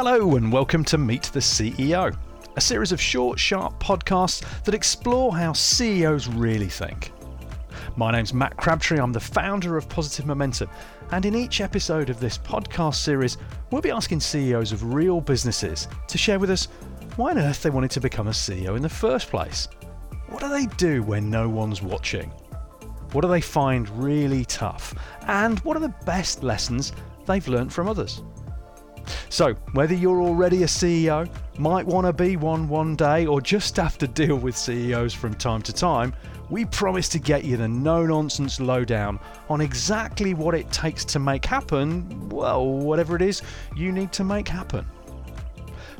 Hello, and welcome to Meet the CEO, a series of short, sharp podcasts that explore how CEOs really think. My name's Matt Crabtree, I'm the founder of Positive Momentum, and in each episode of this podcast series, we'll be asking CEOs of real businesses to share with us why on earth they wanted to become a CEO in the first place. What do they do when no one's watching? What do they find really tough? And what are the best lessons they've learned from others? So, whether you're already a CEO, might want to be one one day, or just have to deal with CEOs from time to time, we promise to get you the no nonsense lowdown on exactly what it takes to make happen, well, whatever it is you need to make happen.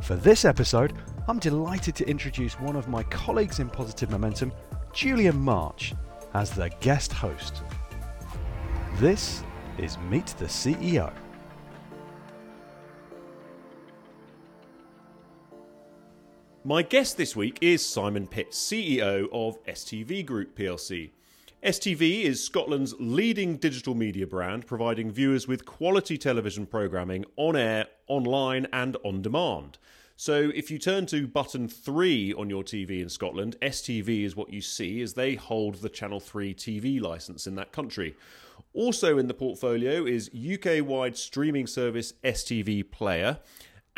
For this episode, I'm delighted to introduce one of my colleagues in Positive Momentum, Julian March, as the guest host. This is Meet the CEO. My guest this week is Simon Pitts, CEO of STV Group plc. STV is Scotland's leading digital media brand, providing viewers with quality television programming on air, online, and on demand. So, if you turn to button 3 on your TV in Scotland, STV is what you see as they hold the Channel 3 TV licence in that country. Also in the portfolio is UK wide streaming service STV Player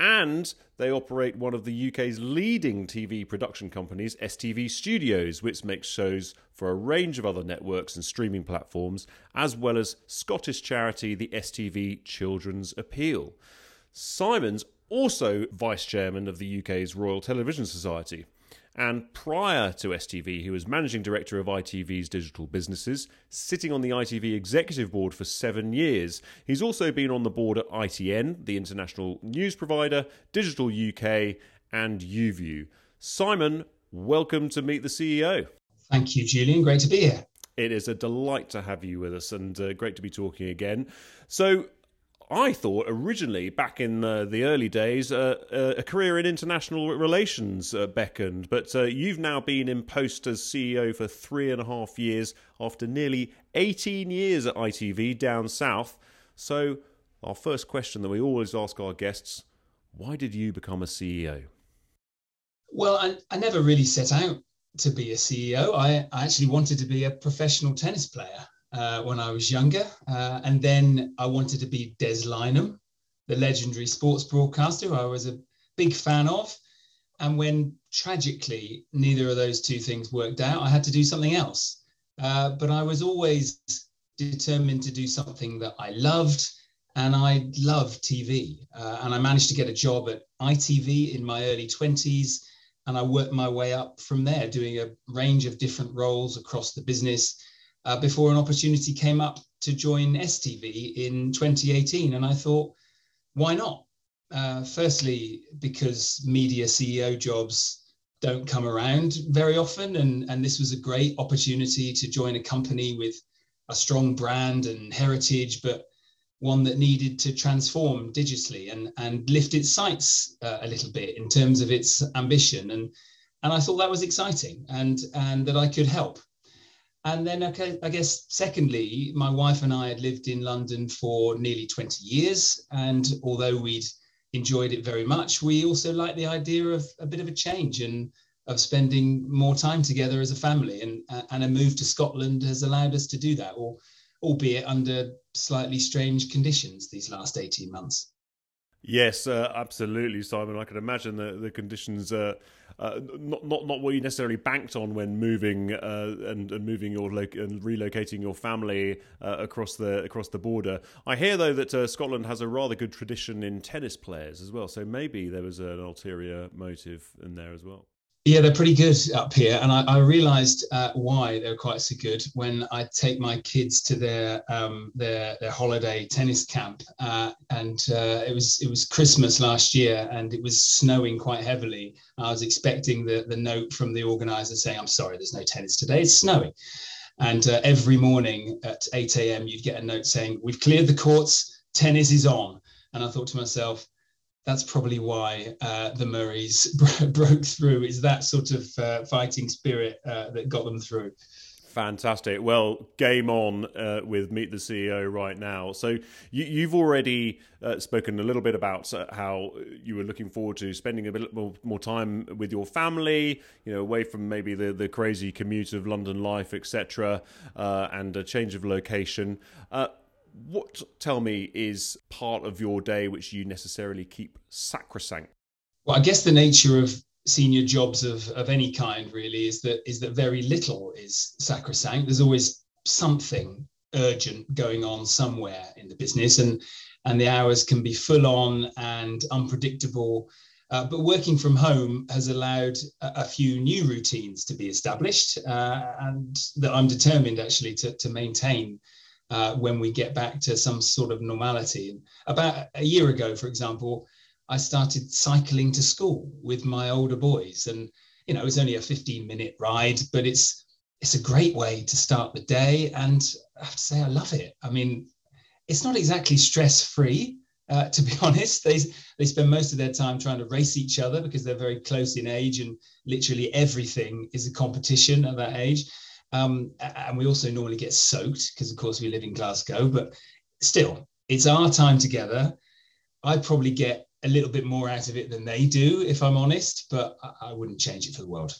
and they operate one of the UK's leading TV production companies, STV Studios, which makes shows for a range of other networks and streaming platforms, as well as Scottish charity the STV Children's Appeal. Simon's also vice chairman of the UK's Royal Television Society. And prior to STV, he was managing director of ITV's digital businesses, sitting on the ITV executive board for seven years. He's also been on the board at ITN, the international news provider, Digital UK, and YouView. Simon, welcome to Meet the CEO. Thank you, Julian. Great to be here. It is a delight to have you with us and uh, great to be talking again. So, I thought originally, back in the early days, uh, uh, a career in international relations uh, beckoned, but uh, you've now been in post as CEO for three and a half years after nearly 18 years at ITV down south. So, our first question that we always ask our guests why did you become a CEO? Well, I, I never really set out to be a CEO. I, I actually wanted to be a professional tennis player uh, when I was younger. Uh, and then I wanted to be Des Lynam, the legendary sports broadcaster who I was a big fan of. And when tragically neither of those two things worked out, I had to do something else. Uh, but I was always determined to do something that I loved. And I love TV. Uh, and I managed to get a job at ITV in my early 20s. And I worked my way up from there, doing a range of different roles across the business uh, before an opportunity came up to join STV in 2018. And I thought, why not? Uh, firstly, because media CEO jobs don't come around very often. And, and this was a great opportunity to join a company with a strong brand and heritage, but one that needed to transform digitally and, and lift its sights uh, a little bit in terms of its ambition. And, and I thought that was exciting and, and that I could help. And then, okay, I guess, secondly, my wife and I had lived in London for nearly 20 years. And although we'd enjoyed it very much, we also liked the idea of a bit of a change and of spending more time together as a family. And, and a move to Scotland has allowed us to do that, or, albeit under slightly strange conditions these last 18 months. Yes, uh, absolutely, Simon. I can imagine the the conditions uh, uh, not not not what you necessarily banked on when moving uh, and, and moving your lo- and relocating your family uh, across the across the border. I hear though that Scotland has a rather good tradition in tennis players as well, so maybe there was an ulterior motive in there as well. Yeah, they're pretty good up here, and I, I realised uh, why they're quite so good when I take my kids to their um, their, their holiday tennis camp, uh, and uh, it was it was Christmas last year, and it was snowing quite heavily. I was expecting the the note from the organizer saying, "I'm sorry, there's no tennis today. It's snowing." And uh, every morning at 8 a.m., you'd get a note saying, "We've cleared the courts. Tennis is on." And I thought to myself, that's probably why uh, the Murrays broke through. Is that sort of uh, fighting spirit uh, that got them through? Fantastic. Well, game on uh, with Meet the CEO right now. So you, have already uh, spoken a little bit about uh, how you were looking forward to spending a bit more, more, time with your family, you know, away from maybe the, the crazy commute of London life, etc., uh, and a change of location. What, tell me, is part of your day which you necessarily keep sacrosanct? Well, I guess the nature of senior jobs of, of any kind really is that is that very little is sacrosanct. There's always something urgent going on somewhere in the business, and and the hours can be full on and unpredictable. Uh, but working from home has allowed a, a few new routines to be established, uh, and that I'm determined actually to, to maintain uh, when we get back to some sort of normality. About a year ago, for example, I started cycling to school with my older boys. And, you know, it was only a 15 minute ride, but it's, it's a great way to start the day. And I have to say, I love it. I mean, it's not exactly stress free. Uh, to be honest, they, they spend most of their time trying to race each other because they're very close in age and literally everything is a competition at that age. Um, and we also normally get soaked because, of course, we live in Glasgow, but still, it's our time together. I probably get a little bit more out of it than they do, if I'm honest, but I, wouldn't change it for the world.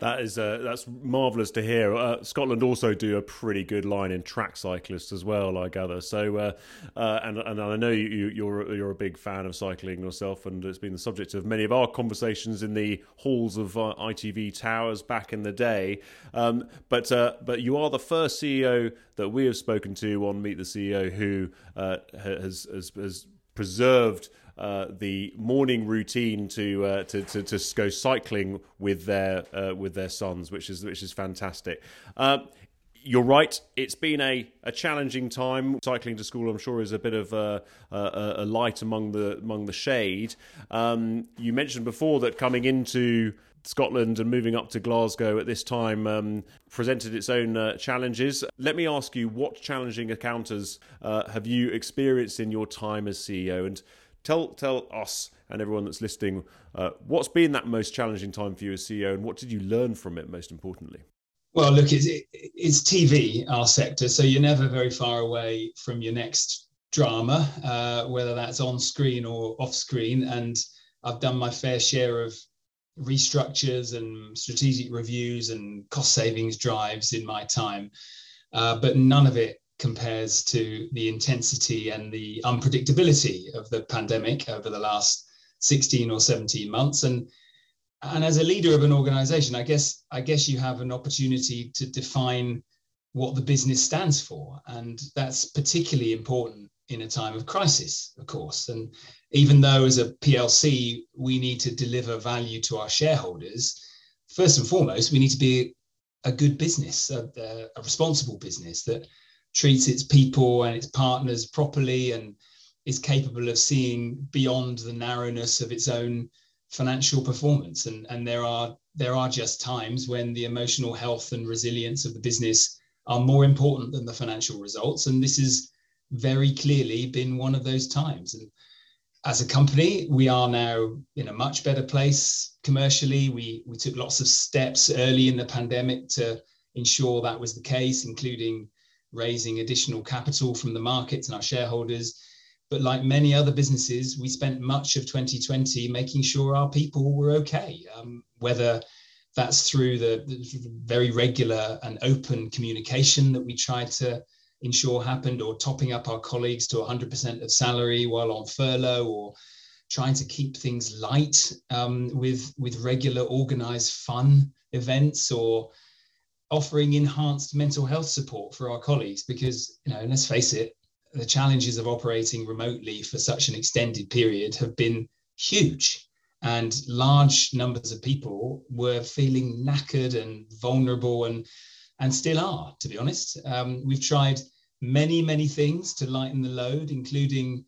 That is uh, that's marvelous to hear. Uh, Scotland also do a pretty good line in track cyclists as well, I gather. So, uh, uh and and I know you, you're you're a big fan of cycling yourself, and it's been the subject of many of our conversations in the halls of uh, ITV Towers back in the day. Um, but uh, but you are the first CEO that we have spoken to on Meet the CEO who has has has preserved uh, the morning routine to, uh, to, to to go cycling with their uh, with their sons, which is which is fantastic. Uh, you're right. It's been a, a challenging time. Cycling to school, I'm sure, is a bit of a, a, a light among the among the shade. Um, you mentioned before that coming into Scotland and moving up to Glasgow at this time um, presented its own uh, challenges. Let me ask you, what challenging encounters uh, have you experienced in your time as CEO? And tell tell us and everyone that's listening, uh, what's been that most challenging time for you as CEO, and what did you learn from it most importantly? Well, look, it's, it's TV, our sector, so you're never very far away from your next drama, uh, whether that's on screen or off screen. And I've done my fair share of restructures and strategic reviews and cost savings drives in my time, uh, but none of it compares to the intensity and the unpredictability of the pandemic over the last 16 or 17 months. And and as a leader of an organization, I guess I guess you have an opportunity to define what the business stands for, and that's particularly important in a time of crisis, of course. And even though as a PLC, we need to deliver value to our shareholders, first and foremost, we need to be a good business, a, a responsible business that treats its people and its partners properly and is capable of seeing beyond the narrowness of its own financial performance. And, and there are there are just times when the emotional health and resilience of the business are more important than the financial results. And this is very clearly been one of those times. And as a company, we are now in a much better place commercially. We we took lots of steps early in the pandemic to ensure that was the case, including raising additional capital from the markets and our shareholders. But like many other businesses, we spent much of 2020 making sure our people were okay, um, whether that's through the, very regular and open communication that we tried to ensure happened, or topping up our colleagues to 100% of salary while on furlough, or trying to keep things light um, with with regular organized fun events, or offering enhanced mental health support for our colleagues. Because you know, let's face it, the challenges of operating remotely for such an extended period have been huge. And large numbers of people were feeling knackered and vulnerable and and still are, to be honest. Um, we've tried many, many things to lighten the load, including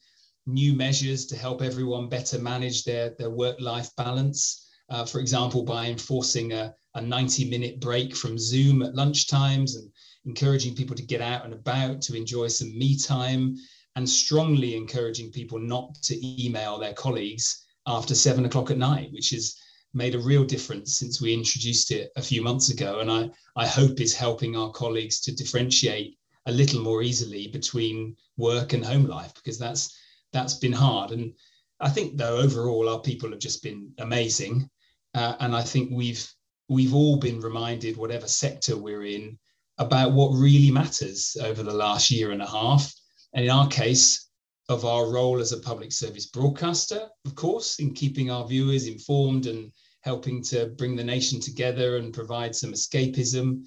new measures to help everyone better manage their, their work life balance. Uh, for example, by enforcing a, a 90 minute break from Zoom at lunchtimes and encouraging people to get out and about to enjoy some me time, and strongly encouraging people not to email their colleagues after seven o'clock at night, which is made a real difference since we introduced it a few months ago. And I, I hope is helping our colleagues to differentiate a little more easily between work and home life because that's that's been hard. And I think though overall our people have just been amazing, uh, and I think we've we've all been reminded, whatever sector we're in, about what really matters over the last year and a half. And in our case, of our role as a public service broadcaster, of course, in keeping our viewers informed and helping to bring the nation together and provide some escapism.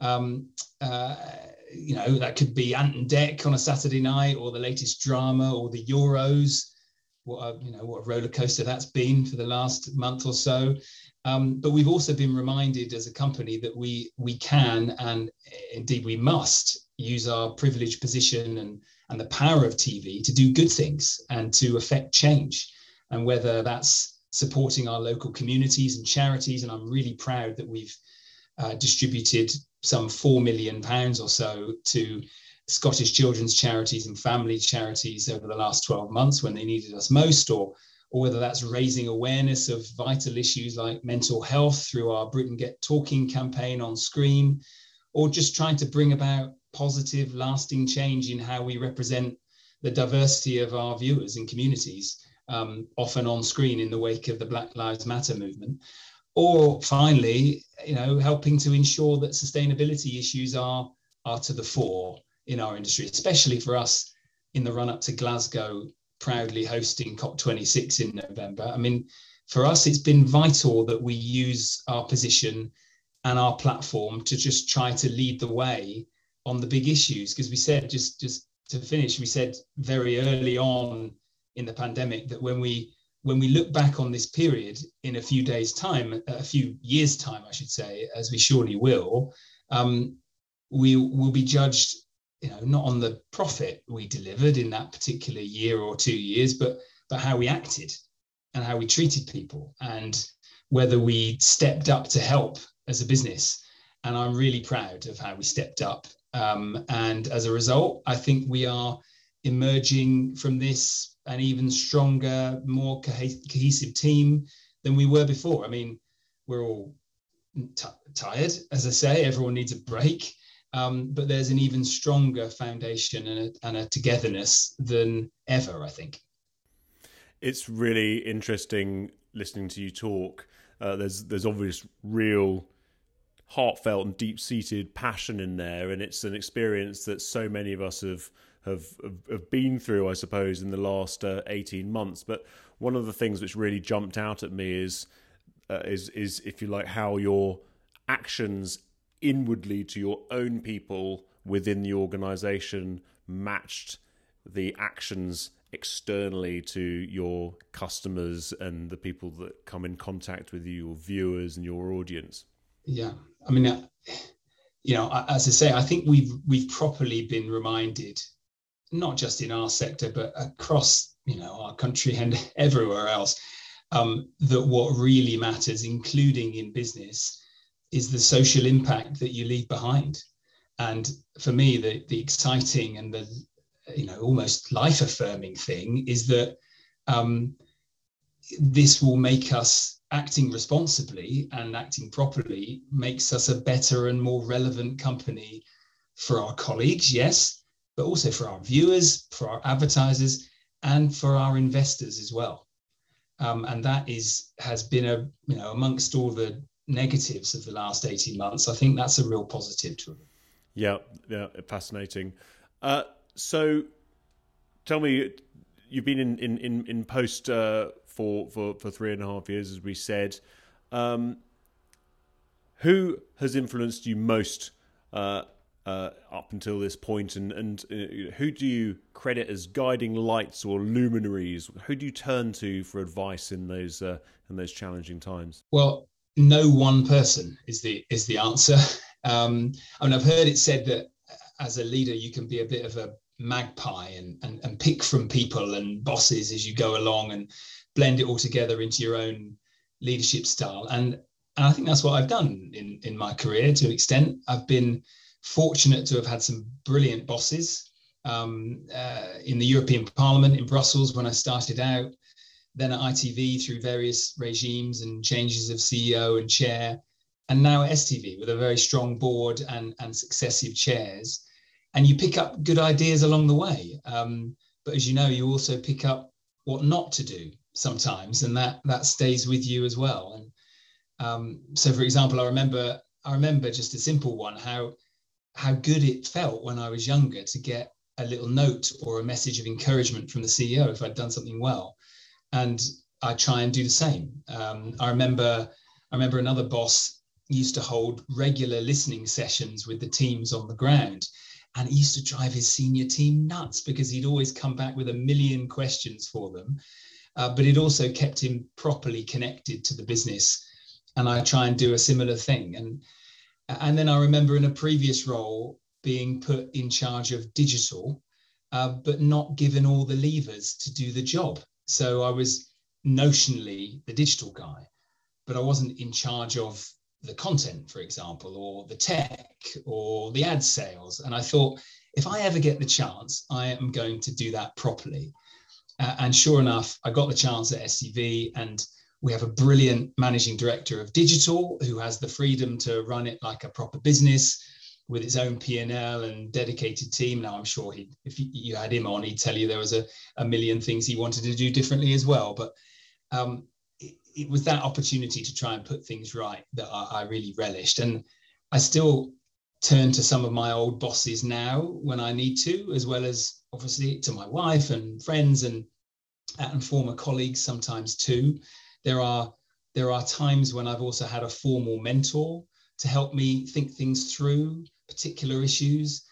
Um, uh, you know, that could be Ant and Dec on a Saturday night, or the latest drama, or the Euros. What a, you know, what a roller coaster that's been for the last month or so. Um, but we've also been reminded as a company that we we can and indeed we must use our privileged position and and the power of TV to do good things and to affect change. And whether that's supporting our local communities and charities, and I'm really proud that we've uh, distributed some four million pounds or so to Scottish children's charities and family charities over the last 12 months when they needed us most, or or whether that's raising awareness of vital issues like mental health through our Britain Get Talking campaign on screen, or just trying to bring about positive, lasting change in how we represent the diversity of our viewers and communities, um, often on screen in the wake of the Black Lives Matter movement. Or finally, you know, helping to ensure that sustainability issues are, are to the fore in our industry, especially for us in the run up to Glasgow, proudly hosting COP26 in November. I mean, for us, it's been vital that we use our position and our platform to just try to lead the way on the big issues because we said just just to finish we said very early on in the pandemic that when we when we look back on this period in a few days time a few years time i should say as we surely will um, we will be judged you know not on the profit we delivered in that particular year or two years but but how we acted and how we treated people and whether we stepped up to help as a business and i'm really proud of how we stepped up um, and as a result, I think we are emerging from this an even stronger, more cohesive team than we were before. I mean, we're all t- tired, as I say, everyone needs a break. Um, but there's an even stronger foundation and a, and a togetherness than ever, I think. It's really interesting listening to you talk. Uh, there's there's obvious real heartfelt and deep seated passion in there, and it's an experience that so many of us have have have been through, I suppose, in the last uh, eighteen months. But one of the things which really jumped out at me is uh, is is if you like how your actions inwardly to your own people within the organisation matched the actions externally to your customers and the people that come in contact with you, your viewers and your audience. Yeah, I mean, uh, you know, as I say, I think we've we've properly been reminded, not just in our sector, but across you know our country and everywhere else, um, that what really matters, including in business, is the social impact that you leave behind. And for me, the the exciting and the you know almost life affirming thing is that um, this will make us acting responsibly and acting properly makes us a better and more relevant company for our colleagues, yes, but also for our viewers, for our advertisers, and for our investors as well. Um, and that is has been a you know amongst all the negatives of the last 18 months i think that's a real positive to it yeah yeah fascinating uh, so tell me you've been in in in, in post uh, for, for, for three and a half years, as we said. Um, who has influenced you most uh, uh, up until this point, and and uh, who do you credit as guiding lights or luminaries? Who do you turn to for advice in those uh, in those challenging times? Well, no one person is the is the answer. Um, I mean, I've heard it said that as a leader, you can be a bit of a magpie and, and, and pick from people and bosses as you go along and blend it all together into your own leadership style. And, and I think that's what I've done in, in my career to an extent. I've been fortunate to have had some brilliant bosses um, uh, in the European Parliament in Brussels when I started out. Then at ITV through various regimes and changes of CEO and chair, and now at STV with a very strong board and, and successive chairs. And you pick up good ideas along the way. Um, but as you know, you also pick up what not to do sometimes, and that that stays with you as well. And um, so, for example, I remember I remember just a simple one how how good it felt when I was younger to get a little note or a message of encouragement from the CEO if I'd done something well, and I try and do the same. Um, I remember I remember another boss used to hold regular listening sessions with the teams on the ground. And it used to drive his senior team nuts because he'd always come back with a million questions for them. Uh, but it also kept him properly connected to the business. And I try and do a similar thing. And and then I remember in a previous role being put in charge of digital, uh, but not given all the levers to do the job. So I was notionally the digital guy, but I wasn't in charge of the content, for example, or the tech or the ad sales. And I thought, if I ever get the chance, I am going to do that properly. Uh, and sure enough, I got the chance at STV, and we have a brilliant managing director of digital who has the freedom to run it like a proper business with its own P&L and dedicated team. Now, I'm sure he, if you had him on, he'd tell you there was a, a million things he wanted to do differently as well. But um, it was that opportunity to try and put things right that I, I really relished. And I still turn to some of my old bosses now when I need to, as well as obviously to my wife and friends and and former colleagues sometimes too. There are there are times when I've also had a formal mentor to help me think things through particular issues.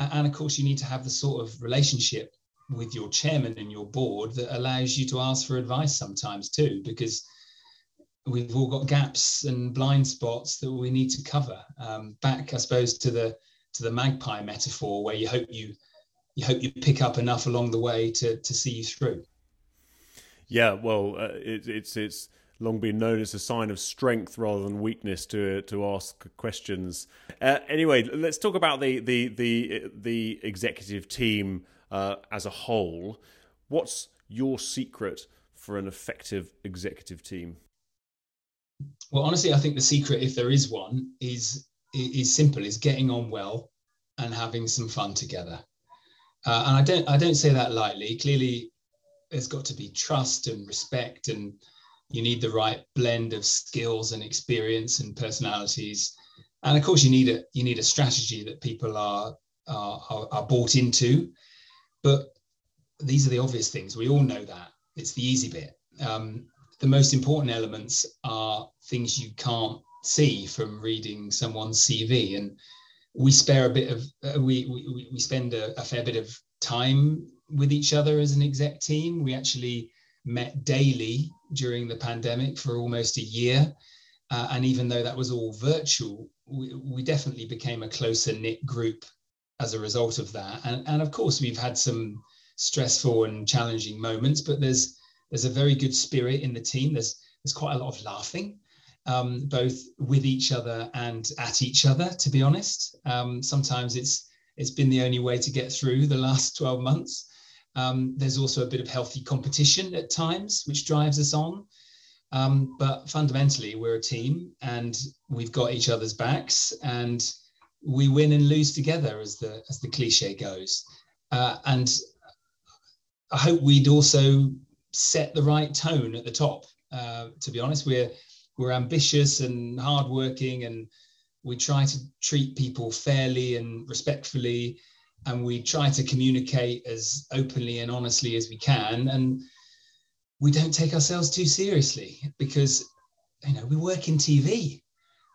And of course, you need to have the sort of relationship with your chairman and your board that allows you to ask for advice sometimes too, because we've all got gaps and blind spots that we need to cover. Um, back, I suppose, to the to the magpie metaphor, where you hope you you hope you pick up enough along the way to to see you through. Yeah, well, uh, it, it's it's long been known as a sign of strength rather than weakness to to ask questions. Uh, anyway, let's talk about the the the the executive team uh, as a whole. What's your secret for an effective executive team? Well, honestly, I think the secret, if there is one, is is simple: is getting on well and having some fun together. Uh, and I don't I don't say that lightly. Clearly, there's got to be trust and respect, and you need the right blend of skills and experience and personalities. And of course, you need a you need a strategy that people are are, are bought into. But these are the obvious things. We all know that. It's the easy bit. Um, the most important elements are things you can't see from reading someone's CV. And we spare a bit of, uh, we, we, we spend a, a fair bit of time with each other as an exec team. We actually met daily during the pandemic for almost a year. Uh, and even though that was all virtual, we, we definitely became a closer knit group as a result of that. And, and of course, we've had some stressful and challenging moments, but there's there's a very good spirit in the team. There's there's quite a lot of laughing, um, both with each other and at each other. To be honest, um, sometimes it's it's been the only way to get through the last 12 months. Um, there's also a bit of healthy competition at times, which drives us on. Um, but fundamentally, we're a team, and we've got each other's backs, and we win and lose together, as the as the cliche goes. Uh, and I hope we'd also set the right tone at the top. Uh, to be honest, we're we're ambitious and hardworking, and we try to treat people fairly and respectfully, and we try to communicate as openly and honestly as we can. And we don't take ourselves too seriously because you know we work in TV.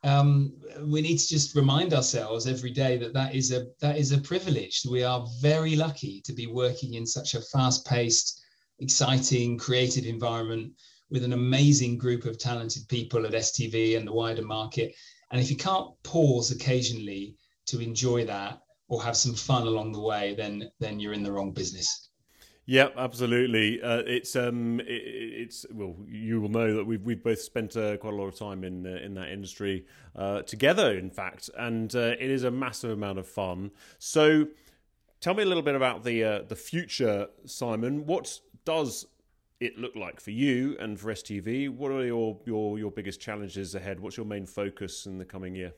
Um, we need to just remind ourselves every day that that is a that is a privilege. We are very lucky to be working in such a fast-paced exciting, creative environment with an amazing group of talented people at STV and the wider market. And if you can't pause occasionally to enjoy that or have some fun along the way, then then you're in the wrong business. Yep, absolutely. Uh, it's um, it, it's well, you will know that we've we've both spent uh, quite a lot of time in uh, in that industry uh, together, in fact, and uh, it is a massive amount of fun. So, tell me a little bit about the uh, the future, Simon. What does it look like for you and for STV? What are your your your biggest challenges ahead? What's your main focus in the coming year?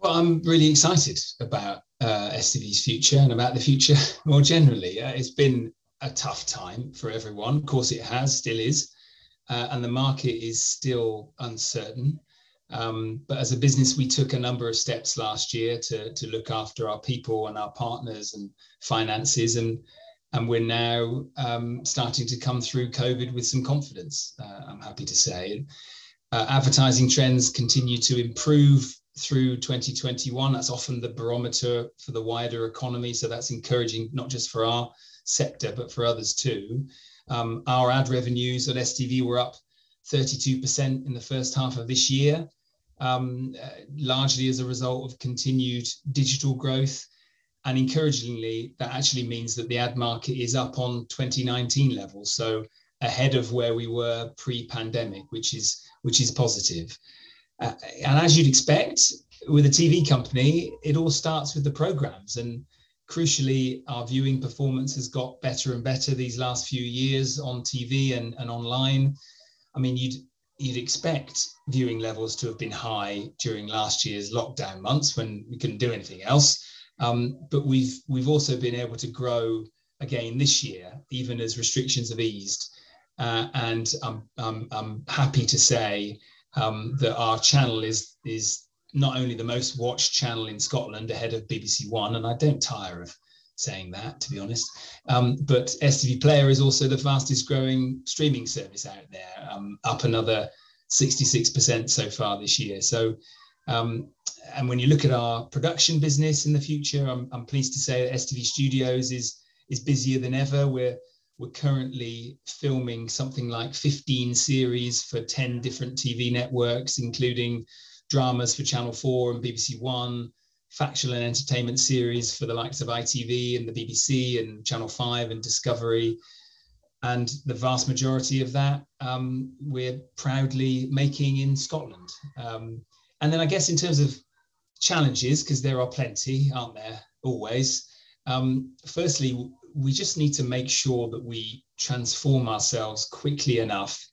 Well, I'm really excited about uh, STV's future and about the future more generally. Uh, it's been a tough time for everyone. Of course, it has, still is, uh, and the market is still uncertain. Um, but as a business, we took a number of steps last year to, to look after our people and our partners and finances. And, and we're now um, starting to come through COVID with some confidence, uh, I'm happy to say. Uh, advertising trends continue to improve through 2021. That's often the barometer for the wider economy. So that's encouraging, not just for our sector, but for others too. Um, our ad revenues at STV were up 32% in the first half of this year um, uh, largely as a result of continued digital growth. And encouragingly, that actually means that the ad market is up on 2019 levels, so ahead of where we were pre-pandemic, which is which is positive. Uh, and as you'd expect, with a TV company, it all starts with the programs. And crucially, our viewing performance has got better and better these last few years on TV and, and online. I mean, you'd you'd expect viewing levels to have been high during last year's lockdown months when we couldn't do anything else. Um, but we've we've also been able to grow again this year, even as restrictions have eased. Uh, and I'm, I'm, I'm happy to say um, that our channel is is not only the most watched channel in Scotland ahead of BBC One, and I don't tire of saying that, to be honest. Um, but STV Player is also the fastest growing streaming service out there, um, up another 66% so far this year. So, um, and when you look at our production business in the future, I'm, I'm pleased to say that STV Studios is is busier than ever. We're we're currently filming something like 15 series for 10 different TV networks, including dramas for Channel 4 and BBC One, factual and entertainment series for the likes of ITV and the BBC and Channel 5 and Discovery. And the vast majority of that um, we're proudly making in Scotland. Um, and then I guess in terms of challenges, because there are plenty, aren't there, always. Um, firstly, we just need to make sure that we transform ourselves quickly enough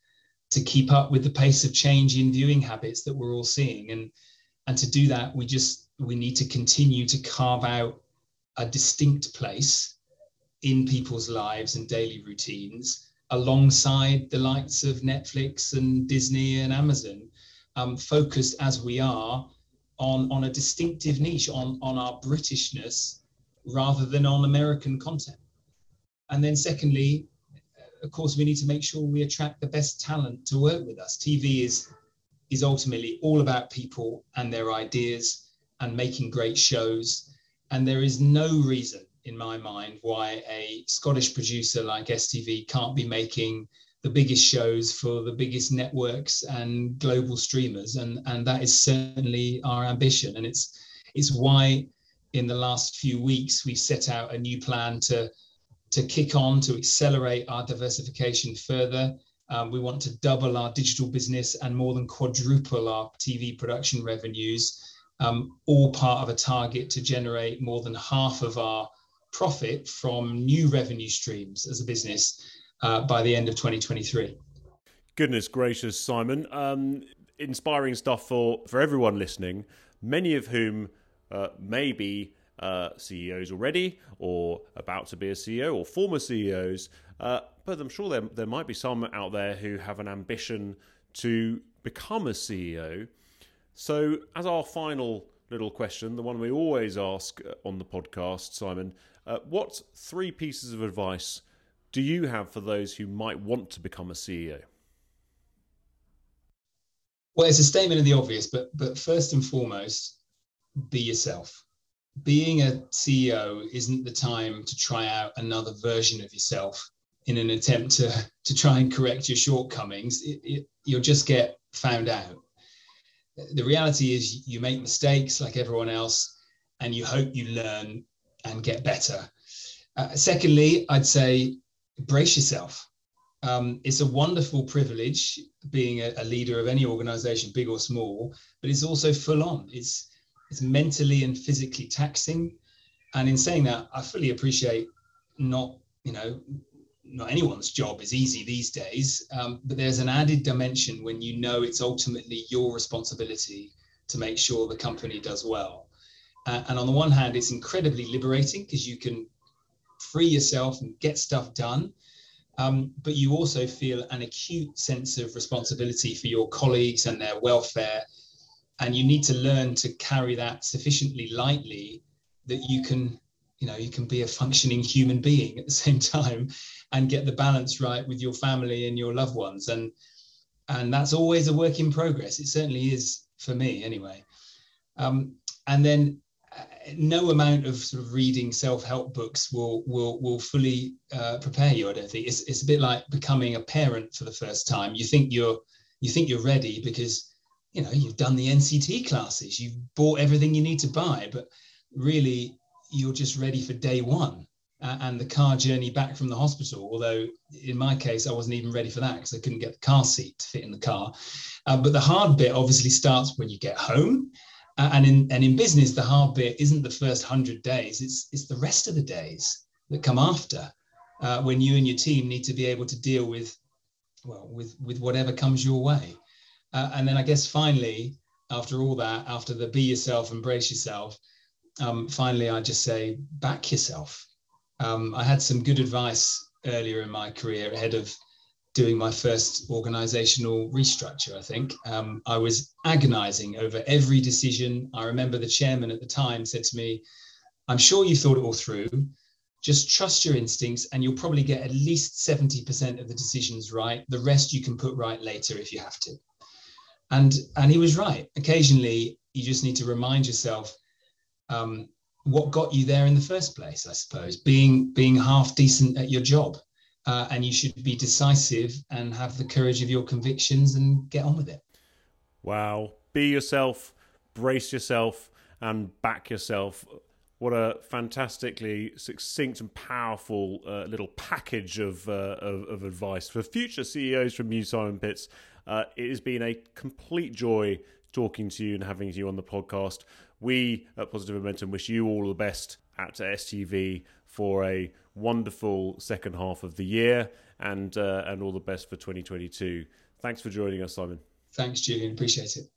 to keep up with the pace of change in viewing habits that we're all seeing. And, and to do that, we just we need to continue to carve out a distinct place in people's lives and daily routines alongside the likes of Netflix and Disney and Amazon, um, focused as we are on, on a distinctive niche, on, on our Britishness rather than on American content. And then, secondly, of course, we need to make sure we attract the best talent to work with us. TV is, is ultimately all about people and their ideas and making great shows. And there is no reason in my mind why a Scottish producer like STV can't be making the biggest shows for the biggest networks and global streamers. And, and that is certainly our ambition. And it's, it's why in the last few weeks we set out a new plan to, to kick on, to accelerate our diversification further. Um, we want to double our digital business and more than quadruple our TV production revenues um, all part of a target to generate more than half of our profit from new revenue streams as a business uh, by the end of 2023. Goodness gracious, Simon. Um, inspiring stuff for, for everyone listening, many of whom uh, may be uh, CEOs already or about to be a CEO or former CEOs. Uh, but I'm sure there, there might be some out there who have an ambition to become a CEO. So, as our final little question, the one we always ask uh, on the podcast, Simon, uh, what three pieces of advice do you have for those who might want to become a CEO? Well, it's a statement of the obvious, but but first and foremost, be yourself. Being a CEO isn't the time to try out another version of yourself in an attempt to to try and correct your shortcomings. It, it, you'll just get found out. The reality is you make mistakes like everyone else and you hope you learn and get better. Uh, secondly i'd say brace yourself. Um, it's a wonderful privilege being a, a, leader of any organization big or small but it's also full on. It's it's mentally and physically taxing and in saying that i fully appreciate not you know not anyone's job is easy these days, um, but there's an added dimension when you know it's ultimately your responsibility to make sure the company does well. Uh, and on the one hand, it's incredibly liberating because you can free yourself and get stuff done. Um, but you also feel an acute sense of responsibility for your colleagues and their welfare. And you need to learn to carry that sufficiently lightly that you can, you know, you can be a functioning human being at the same time and get the balance right with your family and your loved ones. And and that's always a work in progress. It certainly is for me anyway. Um, and then no amount of sort of reading self-help books will will will fully uh, prepare you. I don't think it's it's a bit like becoming a parent for the first time. You think you're you think you're ready because you know you've done the NCT classes, you've bought everything you need to buy, but really you're just ready for day one uh, and the car journey back from the hospital. Although in my case, I wasn't even ready for that because I couldn't get the car seat to fit in the car. Uh, but the hard bit obviously starts when you get home and in and in business the hard bit isn't the first 100 days it's it's the rest of the days that come after uh, when you and your team need to be able to deal with well with with whatever comes your way uh, and then i guess finally after all that after the be yourself embrace yourself um, finally i just say back yourself um, i had some good advice earlier in my career ahead of doing my first organizational restructure, I think. Um, I was agonizing over every decision. I remember the chairman at the time said to me, I'm sure you thought it all through. Just trust your instincts, and you'll probably get at least 70% of the decisions right. The rest you can put right later if you have to. And, and he was right. Occasionally, you just need to remind yourself um, what got you there in the first place, I suppose, being, being half decent at your job uh, and you should be decisive and have the courage of your convictions and get on with it. Wow. Be yourself, brace yourself, and back yourself. What a fantastically succinct and powerful uh, little package of, uh, of, of advice for future CEOs from you, Simon Pitts. Uh, it has been a complete joy talking to you and having you on the podcast. We at Positive Momentum wish you all the best at STV for a wonderful second half of the year and uh, and all the best for 2022. Thanks for joining us, Simon. Thanks, Julian. Appreciate it.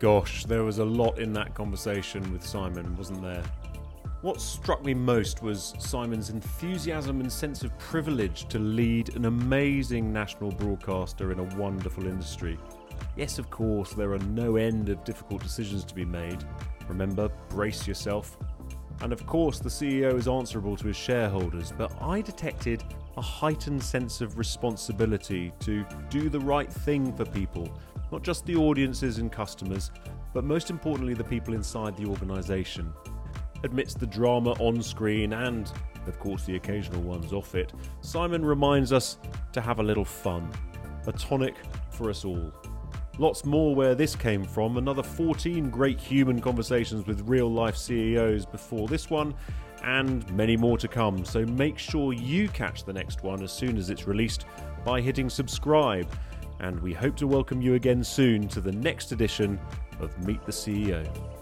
Gosh, there was a lot in that conversation with Simon, wasn't there? What struck me most was Simon's enthusiasm and sense of privilege to lead an amazing national broadcaster in a wonderful industry. Yes, of course, there are no end of difficult decisions to be made, Remember, brace yourself. And of course, the CEO is answerable to his shareholders, but I detected a heightened sense of responsibility to do the right thing for people, not just the audiences and customers, but most importantly, the people inside the organisation. Amidst the drama on screen and, of course, the occasional ones off it, Simon reminds us to have a little fun, a tonic for us all. Lots more where this came from, another 14 great human conversations with real life CEOs before this one, and many more to come. So make sure you catch the next one as soon as it's released by hitting subscribe. And we hope to welcome you again soon to the next edition of Meet the CEO.